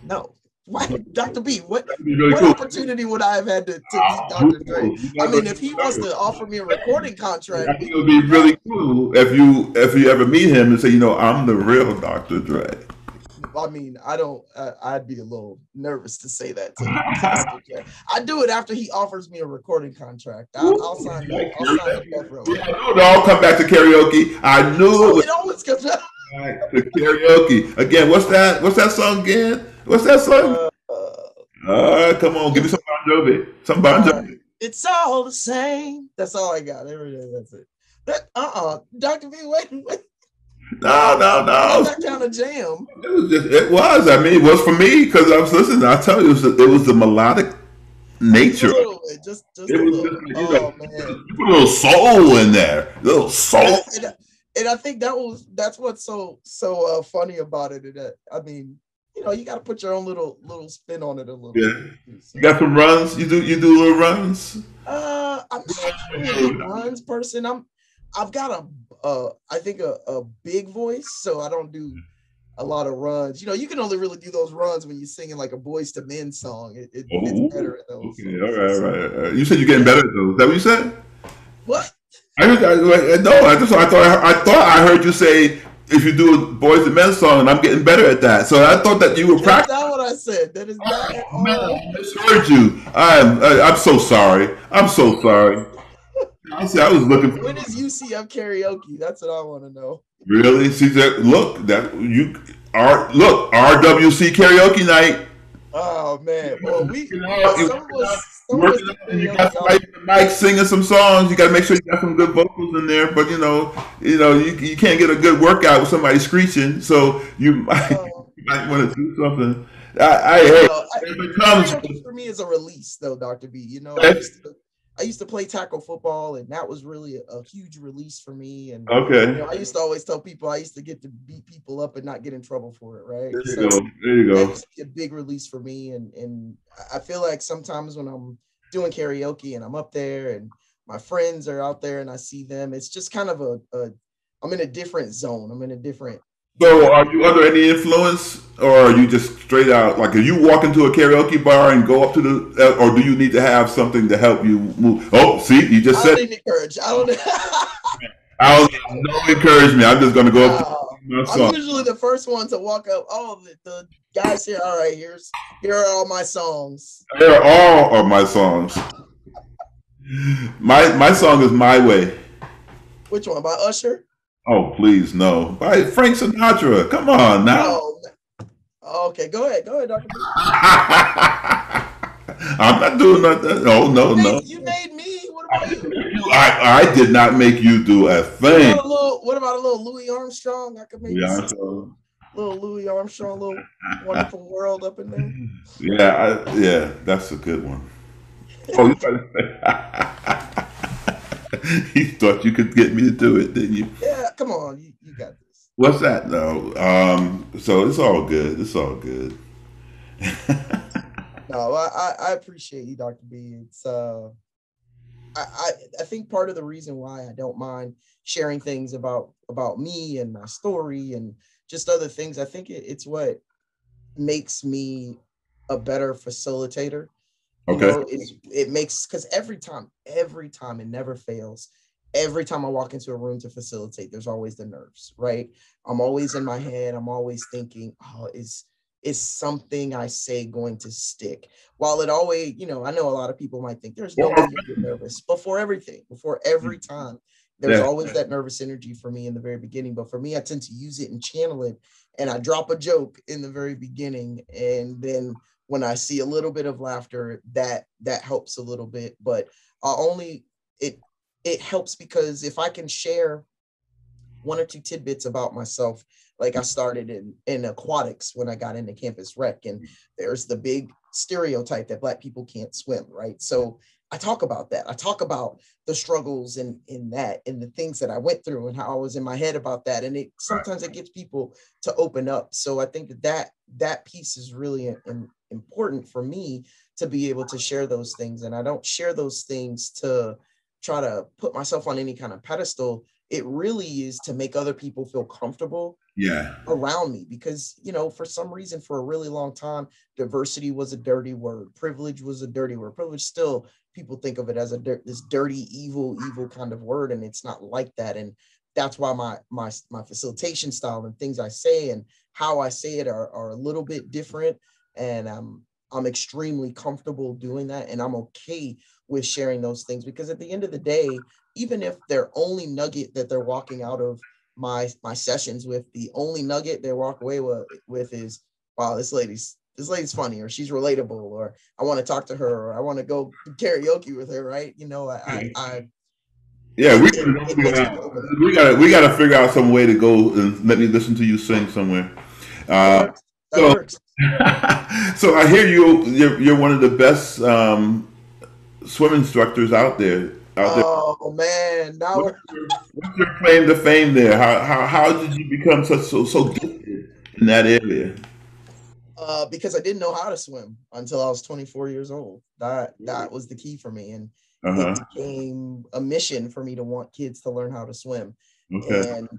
S3: No. Why, Dr. B? What, really what cool. opportunity would I have had to, to meet ah, Dr. Dre? I mean, if he wants to offer me a recording contract,
S2: I think it would be really cool if you if you ever meet him and say, you know, I'm the real Dr. Dre.
S3: I mean, I don't. Uh, I'd be a little nervous to say that. To, I do it after he offers me a recording contract. I'll, I'll sign. That. I'll sign
S2: that. Yeah, I'll come back to karaoke. I knew it. it always comes back to karaoke again. What's that? What's that song again? What's that song? Uh, uh come on, give me some Bon Jovi. Some Bon Jovi.
S3: Uh, it's all the same. That's all I got. There it is. That's it. That uh uh-uh. uh Dr. B, wait, wait.
S2: No, no, no.
S3: That kind of jam.
S2: It was just, it was. I mean, it was for me because I was listening. I tell you, it was, it was the melodic nature. Just a little bit, just, just a little. Just, oh know, man, you put a little soul in there, a little soul.
S3: And, and, and, I think that was that's what's so so uh, funny about it. That I mean, you know, you got to put your own little little spin on it a little.
S2: Yeah, bit, so. you got some runs. You do you do little runs.
S3: Uh, I'm not really a runs person. I'm I've got a uh, I think a, a big voice, so I don't do a lot of runs. You know, you can only really do those runs when you're singing like a Boyz II Men song. It, it, it's better at those.
S2: Okay, all right, all right, all right. You said you're getting better at those. Is that what you said?
S3: What?
S2: I, heard, I no, I just I thought I, I thought I heard you say if you do a Boyz II Men song, and I'm getting better at that. So I thought that you were practicing.
S3: That's not what I said. That is not.
S2: Oh, man, I misheard you. I'm I'm so sorry. I'm so sorry. I said I was looking
S3: for. When is UCF karaoke? That's what I want to know.
S2: Really? See that? Look, that you are. Look, RWC karaoke night.
S3: Oh man! Well, we you know, some some
S2: you got somebody the mic singing some songs. You got to make sure you got some good vocals in there. But you know, you know, you, you can't get a good workout with somebody screeching. So you might, uh, you might want to do something. I, I, hey, uh,
S3: it comes for me is a release though, Doctor B. You know, I used to, I used to play tackle football, and that was really a, a huge release for me. And
S2: okay,
S3: you know, I used to always tell people I used to get to beat people up and not get in trouble for it. Right?
S2: There you so go. There you go.
S3: a big release for me, and and I feel like sometimes when I'm doing karaoke and I'm up there and my friends are out there and I see them, it's just kind of a, a I'm in a different zone. I'm in a different
S2: so, are you under any influence, or are you just straight out like? Are you walk into a karaoke bar and go up to the, or do you need to have something to help you move? Oh, see, you just said.
S3: I
S2: said.
S3: Don't encourage. I don't.
S2: I don't no encouragement. I'm just gonna go up.
S3: Uh, I'm usually the first one to walk up. Oh, the, the guys here. All right, here's here are all my songs.
S2: Here are all of my songs. my my song is "My Way."
S3: Which one? By Usher.
S2: Oh, please, no. By Frank Sinatra. Come on now.
S3: Oh, okay, go ahead. Go ahead, Dr.
S2: I'm not doing nothing. Oh, no,
S3: you
S2: no.
S3: You made me. What about you?
S2: I, I did not make you do a thing.
S3: What about a little, what about a little Louis Armstrong? I could make yeah, little Louis Armstrong, little wonderful world up in there.
S2: Yeah, I, yeah, that's a good one. Oh, you thought you could get me to do it, didn't you?
S3: Yeah, come on, you, you got this.
S2: What's that though? Um, so it's all good. It's all good.
S3: no, I, I appreciate you, Dr. B. It's uh I, I, I think part of the reason why I don't mind sharing things about about me and my story and just other things, I think it, it's what makes me a better facilitator
S2: Okay. You know,
S3: it makes because every time, every time it never fails. Every time I walk into a room to facilitate, there's always the nerves, right? I'm always in my head. I'm always thinking, oh, is is something I say going to stick? While it always, you know, I know a lot of people might think there's no way get nervous before everything, before every mm-hmm. time. There's yeah. always that nervous energy for me in the very beginning. But for me, I tend to use it and channel it. And I drop a joke in the very beginning. And then when I see a little bit of laughter, that that helps a little bit. But I only it it helps because if I can share one or two tidbits about myself, like I started in in aquatics when I got into campus rec, and mm. there's the big stereotype that black people can't swim, right? So I talk about that. I talk about the struggles in in that and the things that I went through and how I was in my head about that. And it sometimes it gets people to open up. So I think that that, that piece is really important for me to be able to share those things. And I don't share those things to try to put myself on any kind of pedestal. it really is to make other people feel comfortable
S2: yeah
S3: around me because you know for some reason for a really long time diversity was a dirty word privilege was a dirty word privilege still people think of it as a this dirty evil evil kind of word and it's not like that and that's why my my my facilitation style and things i say and how i say it are, are a little bit different and i'm i'm extremely comfortable doing that and i'm okay with sharing those things because at the end of the day even if their only nugget that they're walking out of my my sessions with the only nugget they walk away with, with is wow this lady's this lady's funny or she's relatable or i want to talk to her or i want to go karaoke with her right you know i i, I
S2: yeah, we, it, we, gotta, we gotta we gotta figure out some way to go and let me listen to you sing somewhere. Uh, so, so I hear you. You're, you're one of the best um, swim instructors out there. Out
S3: there. Oh man, now
S2: what's your, what's your claim to fame there? How, how how did you become such so so gifted in that area?
S3: Uh, because I didn't know how to swim until I was 24 years old. That that was the key for me, and uh-huh. it became a mission for me to want kids to learn how to swim. Okay. And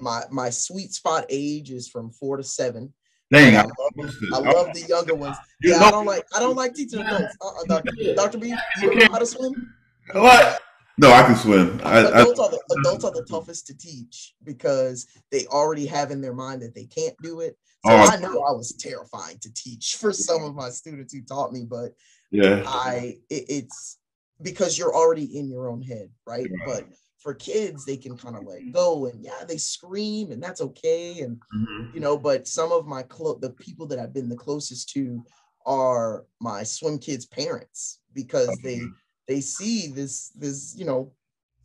S3: my my sweet spot age is from four to seven.
S2: Dang, I,
S3: I love, I love the younger ones. You yeah, I don't like I don't like teaching adults. Uh, Doctor, Doctor B, you know how to swim?
S2: What? No, I can swim. I,
S3: adults, I, are the, adults are the toughest to teach because they already have in their mind that they can't do it. So oh, I know I was terrifying to teach for some of my students who taught me, but
S2: yeah,
S3: I it, it's because you're already in your own head, right? right. But for kids, they can kind of let go and yeah, they scream and that's okay. And mm-hmm. you know, but some of my clo- the people that I've been the closest to are my swim kids' parents because they they see this this you know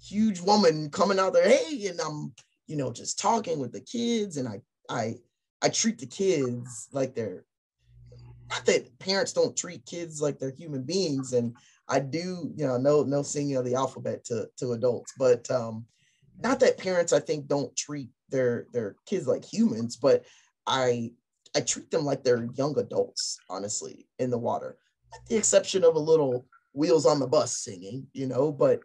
S3: huge woman coming out there, hey, and I'm you know just talking with the kids, and I I I treat the kids like they're not that parents don't treat kids like they're human beings and I do, you know, no no singing of the alphabet to to adults, but um, not that parents I think don't treat their their kids like humans, but I I treat them like they're young adults, honestly, in the water, with the exception of a little wheels on the bus singing, you know, but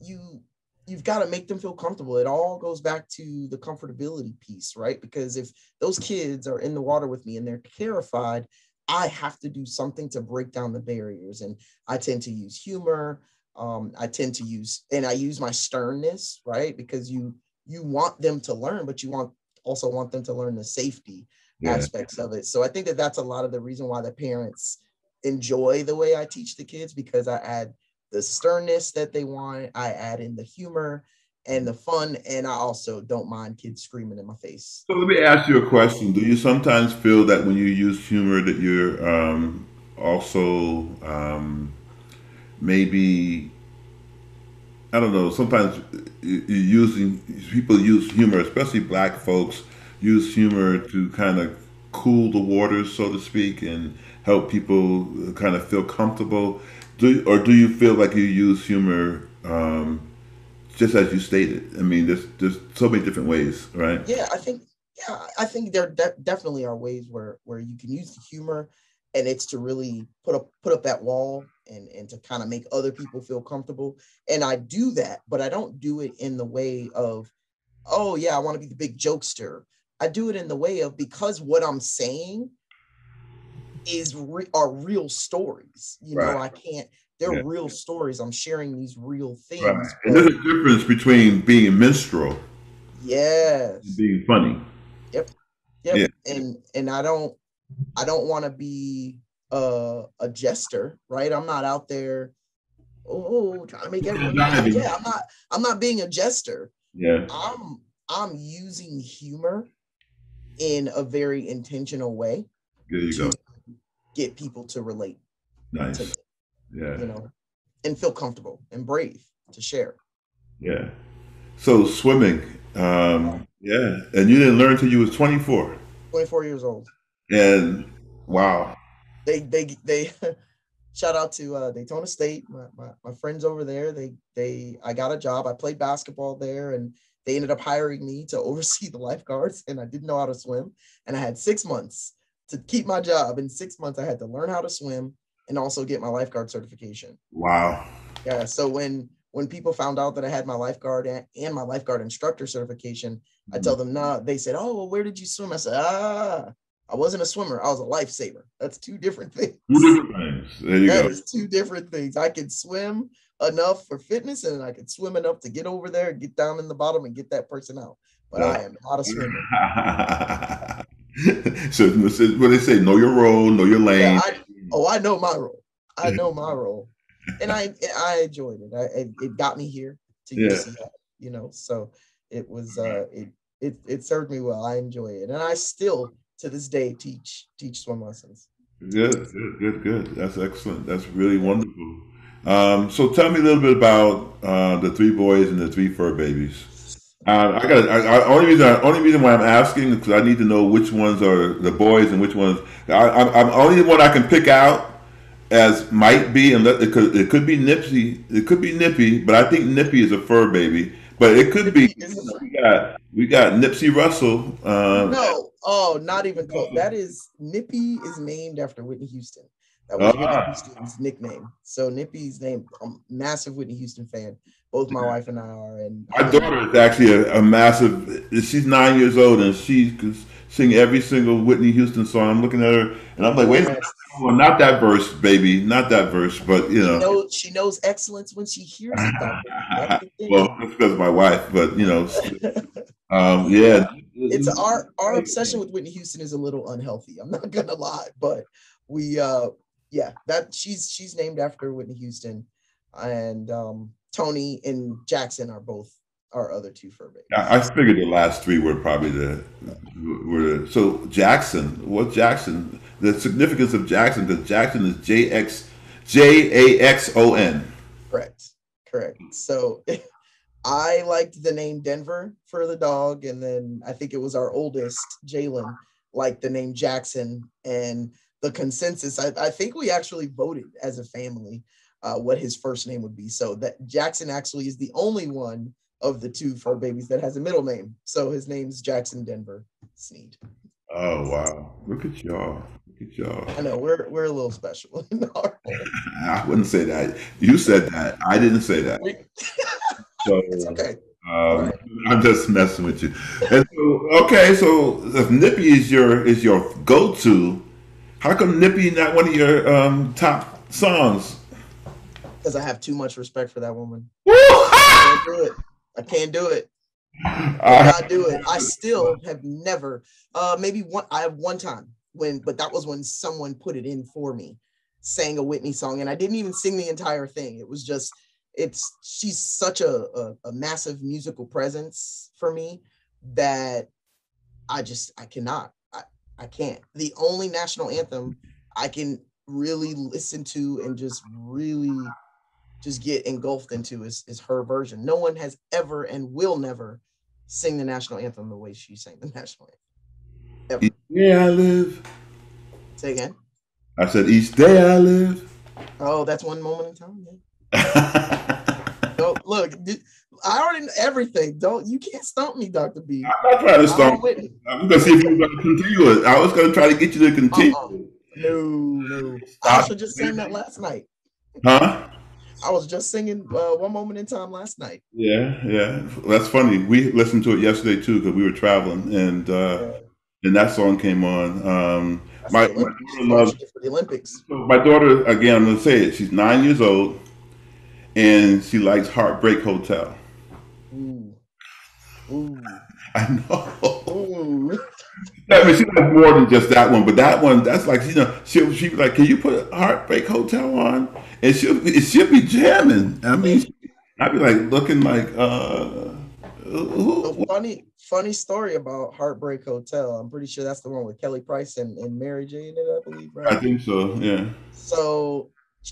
S3: you you've got to make them feel comfortable. It all goes back to the comfortability piece, right? Because if those kids are in the water with me and they're terrified, I have to do something to break down the barriers. And I tend to use humor. Um, I tend to use, and I use my sternness, right? Because you you want them to learn, but you want also want them to learn the safety yeah. aspects of it. So I think that that's a lot of the reason why the parents enjoy the way I teach the kids because I add the sternness that they want. I add in the humor and the fun, and I also don't mind kids screaming in my face.
S2: So let me ask you a question: Do you sometimes feel that when you use humor, that you're um, also um, maybe I don't know. Sometimes using people use humor, especially black folks, use humor to kind of cool the waters, so to speak, and help people kind of feel comfortable. Do or do you feel like you use humor? Um, just as you stated. I mean, there's there's so many different ways, right?
S3: Yeah, I think yeah, I think there de- definitely are ways where where you can use the humor, and it's to really put up put up that wall and and to kind of make other people feel comfortable. And I do that, but I don't do it in the way of, oh yeah, I want to be the big jokester. I do it in the way of because what I'm saying is re- are real stories. You right. know, I can't they're yeah. real stories. I'm sharing these real things. Right.
S2: And there's a difference between being a minstrel.
S3: Yes.
S2: being funny.
S3: Yep. Yep. Yeah. And and I don't I don't want to be a, a jester, right? I'm not out there oh trying to make everyone yeah, I'm not I'm not being a jester.
S2: Yeah.
S3: I'm I'm using humor in a very intentional way.
S2: There you go.
S3: Get people to relate.
S2: Nice. To yeah.
S3: You know, and feel comfortable and brave to share.
S2: Yeah. So swimming, um, yeah, and you didn't learn until you was 24.
S3: 24 years old.
S2: And wow.
S3: They they they shout out to uh, Daytona State, my, my, my friends over there. They they I got a job. I played basketball there, and they ended up hiring me to oversee the lifeguards. And I didn't know how to swim, and I had six months to keep my job. In six months, I had to learn how to swim and also get my lifeguard certification.
S2: Wow.
S3: Yeah. So when when people found out that I had my lifeguard and, my lifeguard instructor certification, I tell them, nah, they said, oh, well, where did you swim? I said, ah, I wasn't a swimmer. I was a lifesaver. That's two different things.
S2: Two different things. There you
S3: That
S2: go.
S3: is two different things. I can swim enough for fitness and I can swim enough to get over there, get down in the bottom and get that person out. But I am not a swimmer.
S2: so, so what they say, know your role, know your lane.
S3: Yeah, I, oh, I know my role. I know my role. And I I enjoyed it. I it, it got me here to
S2: Yeah.
S3: UCF, you know. So it was uh it it it served me well. I enjoy it. And I still to this day teach teach swim lessons.
S2: Good, good, good, good. That's excellent. That's really wonderful. Um, so tell me a little bit about uh, the three boys and the three fur babies. Uh, I got I, I, only reason only reason why I'm asking is because I need to know which ones are the boys and which ones. I, I'm, I'm only one I can pick out as might be, and let, it could it could be Nipsey, it could be Nippy, but I think Nippy is a fur baby. But it could be we got we got Nipsey Russell. Uh,
S3: No, oh, not even close. That is Nippy is named after Whitney Houston. That was Whitney
S2: Ah.
S3: Houston's nickname. So Nippy's name. I'm a massive Whitney Houston fan. Both my wife and I are. And
S2: My daughter is actually a, a massive. She's nine years old and she could sing every single Whitney Houston song. I'm looking at her and I'm like, wait minute, well, not that verse, baby, not that verse, but you
S3: She
S2: know.
S3: knows she knows excellence when she hears it. Though. That's the thing.
S2: Well, that's because of my wife, but you know, um, yeah.
S3: it's our our obsession with Whitney Houston is a little unhealthy. I'm not gonna lie, but we uh yeah, that she's she's named after Whitney Houston, and um Tony and Jaxon are both our other two fur babies.
S2: I, I figured the last three were probably the were the, so Jaxon. What Jaxon? The significance of Jaxon because Jaxon is J X J A X O N.
S3: Correct. Correct. So I liked the name Denver for the dog, and then I think it was our oldest, Jalen, liked the name Jaxon. And the consensus, I, I think we actually voted as a family uh, what his first name would be. So that Jaxon actually is the only one of the two fur babies that has a middle name. So his name's Jaxon Denver Sneed.
S2: Oh wow! Look at y'all! Look at y'all!
S3: I know we're we're a little special. in our-
S2: I wouldn't say that. You said that. I didn't say that. So,
S3: it's okay.
S2: um, I'm just messing with you. And so, okay, so if Nippy is your is your go-to, how come Nippy not one of your um, top songs?
S3: Because I have too much respect for that woman. I can't do it. I can't do it. I do it. I still have never. Uh, maybe one. I have one time when, but that was when someone put it in for me, sang a Whitney song, and I didn't even sing the entire thing. It was just. It's she's such a, a, a massive musical presence for me that I just I cannot. I can't. The only national anthem I can really listen to and just really just get engulfed into is, is her version. No one has ever and will never sing the national anthem the way she sang the national anthem.
S2: yeah, I live.
S3: Say again.
S2: I said each day I live.
S3: Oh, that's one moment in time. Yeah. Look. I already know everything. Don't you can't stump me, Doctor B.
S2: I'm not trying to
S3: I'm
S2: stop. I'm gonna see if you were gonna continue it. I was gonna try to get you to continue.
S3: Uh-uh. No, no. I also just sang that last night.
S2: Huh?
S3: I was just singing uh, one moment in time last night.
S2: Yeah, yeah. That's funny. We listened to it yesterday too because we were traveling, and uh, and that song came on. Um, my, my daughter loves.
S3: for the Olympics.
S2: So my daughter, again, I'm gonna say it. She's nine years old, and she likes Heartbreak Hotel.
S3: Ooh. Ooh.
S2: I know.
S3: Ooh.
S2: I mean, she likes more than just that one, but that one, that's like you know, she'll she be like, "Can you put Heartbreak Hotel on?" And she'll be- she'll be jamming. I mean, I'd be like looking like, uh, who,
S3: A funny, funny story about Heartbreak Hotel. I'm pretty sure that's the one with Kelly Price and, and Mary J in it, I believe,
S2: I think so. Yeah.
S3: So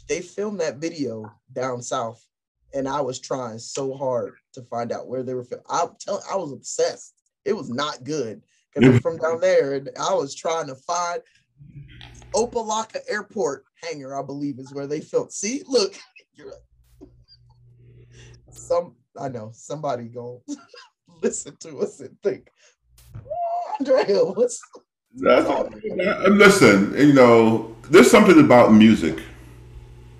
S3: they filmed that video down south, and I was trying so hard to find out where they were filmed. I'm telling, I was obsessed. It was not good because I'm from down there, and I was trying to find Opa-locka Airport hangar, I believe, is where they filmed. See, look, you're some. I know somebody go listen to us and think, "Oh, Andrea, what's
S2: listen, you know, there's something about music,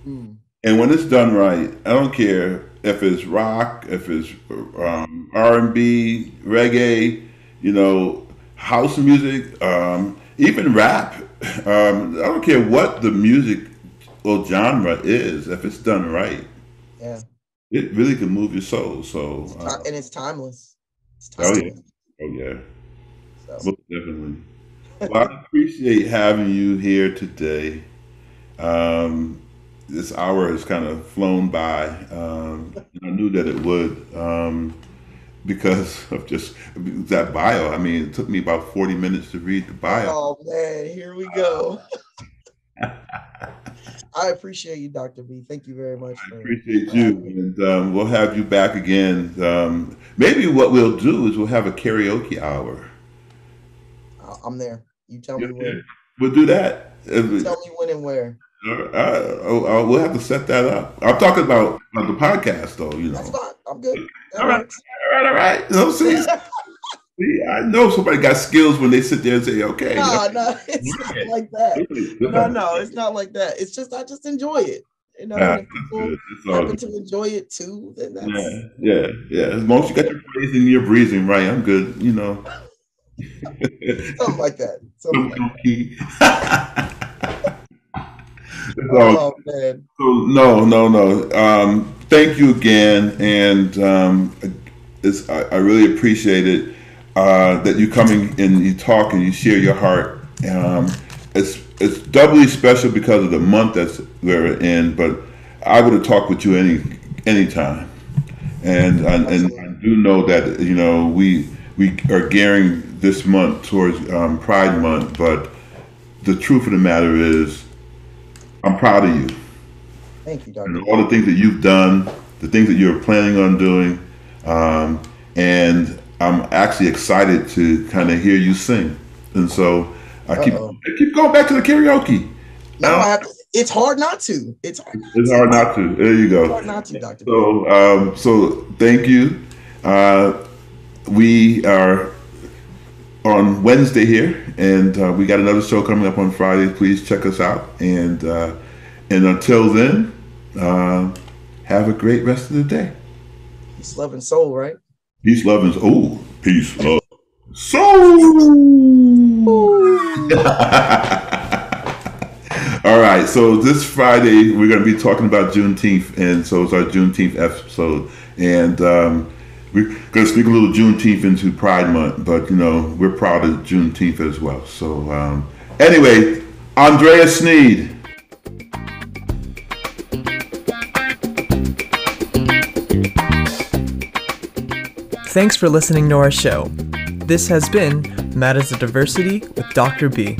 S3: Hmm,
S2: and when it's done right, I don't care if it's rock, if it's um, R and B, reggae, you know, house music, um, even rap. Um, I don't care what the music or genre is, if it's done right.
S3: Yeah.
S2: It really can move your soul. So
S3: uh, and it's timeless.
S2: It's timeless. Oh yeah. Oh yeah. So. Most definitely. Well, I appreciate having you here today. Um, this hour has kind of flown by. Um, I knew that it would um, because of just that bio. I mean, it took me about 40 minutes to read the bio.
S3: Oh, man, here we go. I appreciate you, Dr. B. Thank you very much.
S2: I appreciate you. And um, we'll have you back again. Um, maybe what we'll do is we'll have a karaoke hour.
S3: I'm there. You tell me when.
S2: We'll do that.
S3: tell me when and where.
S2: Uh, uh, we'll have to set that up. I'm talking about the podcast, though. You know,
S3: that's fine. I'm good.
S2: All right, all right, all right. You know, see, see, I know somebody got skills when they sit there and say, "Okay."
S3: No, no, it's not like that. No, no, it's not like that. It's just I just enjoy it. You know, yeah, people happen to enjoy it too. Then that's
S2: yeah, yeah, yeah. As long as you got your phrasing, your breathing right, I'm good. You know.
S3: Something like that. Something like that.
S2: Oh, man. So, no, no, no. Um, thank you again, and um, it's, I, I, really appreciate it uh, that you coming and you talk and you share your heart. Um, it's it's doubly special because of the month that we're in, but I would have talked with you any anytime, and and, and I do know that you know we we are gearing this month towards um, Pride Month, but the truth of the matter is, I'm proud of you.
S3: Thank you, Doctor.
S2: And all the things that you've done, the things that you're planning on doing, um, and I'm actually excited to kind of hear you sing. And so I keep I keep going back to the karaoke.
S3: No, I have to, it's hard not to. It's hard.
S2: It's hard not to. There you go. It's hard not to, Doctor. So, um, so thank you. Uh, we are on Wednesday here, and uh, we got another show coming up on Friday. Please check us out, and uh, and until then, uh, have a great rest of the day.
S3: Peace, love, and soul, right?
S2: Peace, love, and oh, peace, love, soul. All right, so this Friday we're going to be talking about Juneteenth, and so it's our Juneteenth episode, and. Um, we're going to speak a little Juneteenth into Pride Month, but you know we're proud of Juneteenth as well. So um, anyway, Andrea Sneed.
S1: Thanks for listening to our show. This has been Matters of Diversity with Dr. B.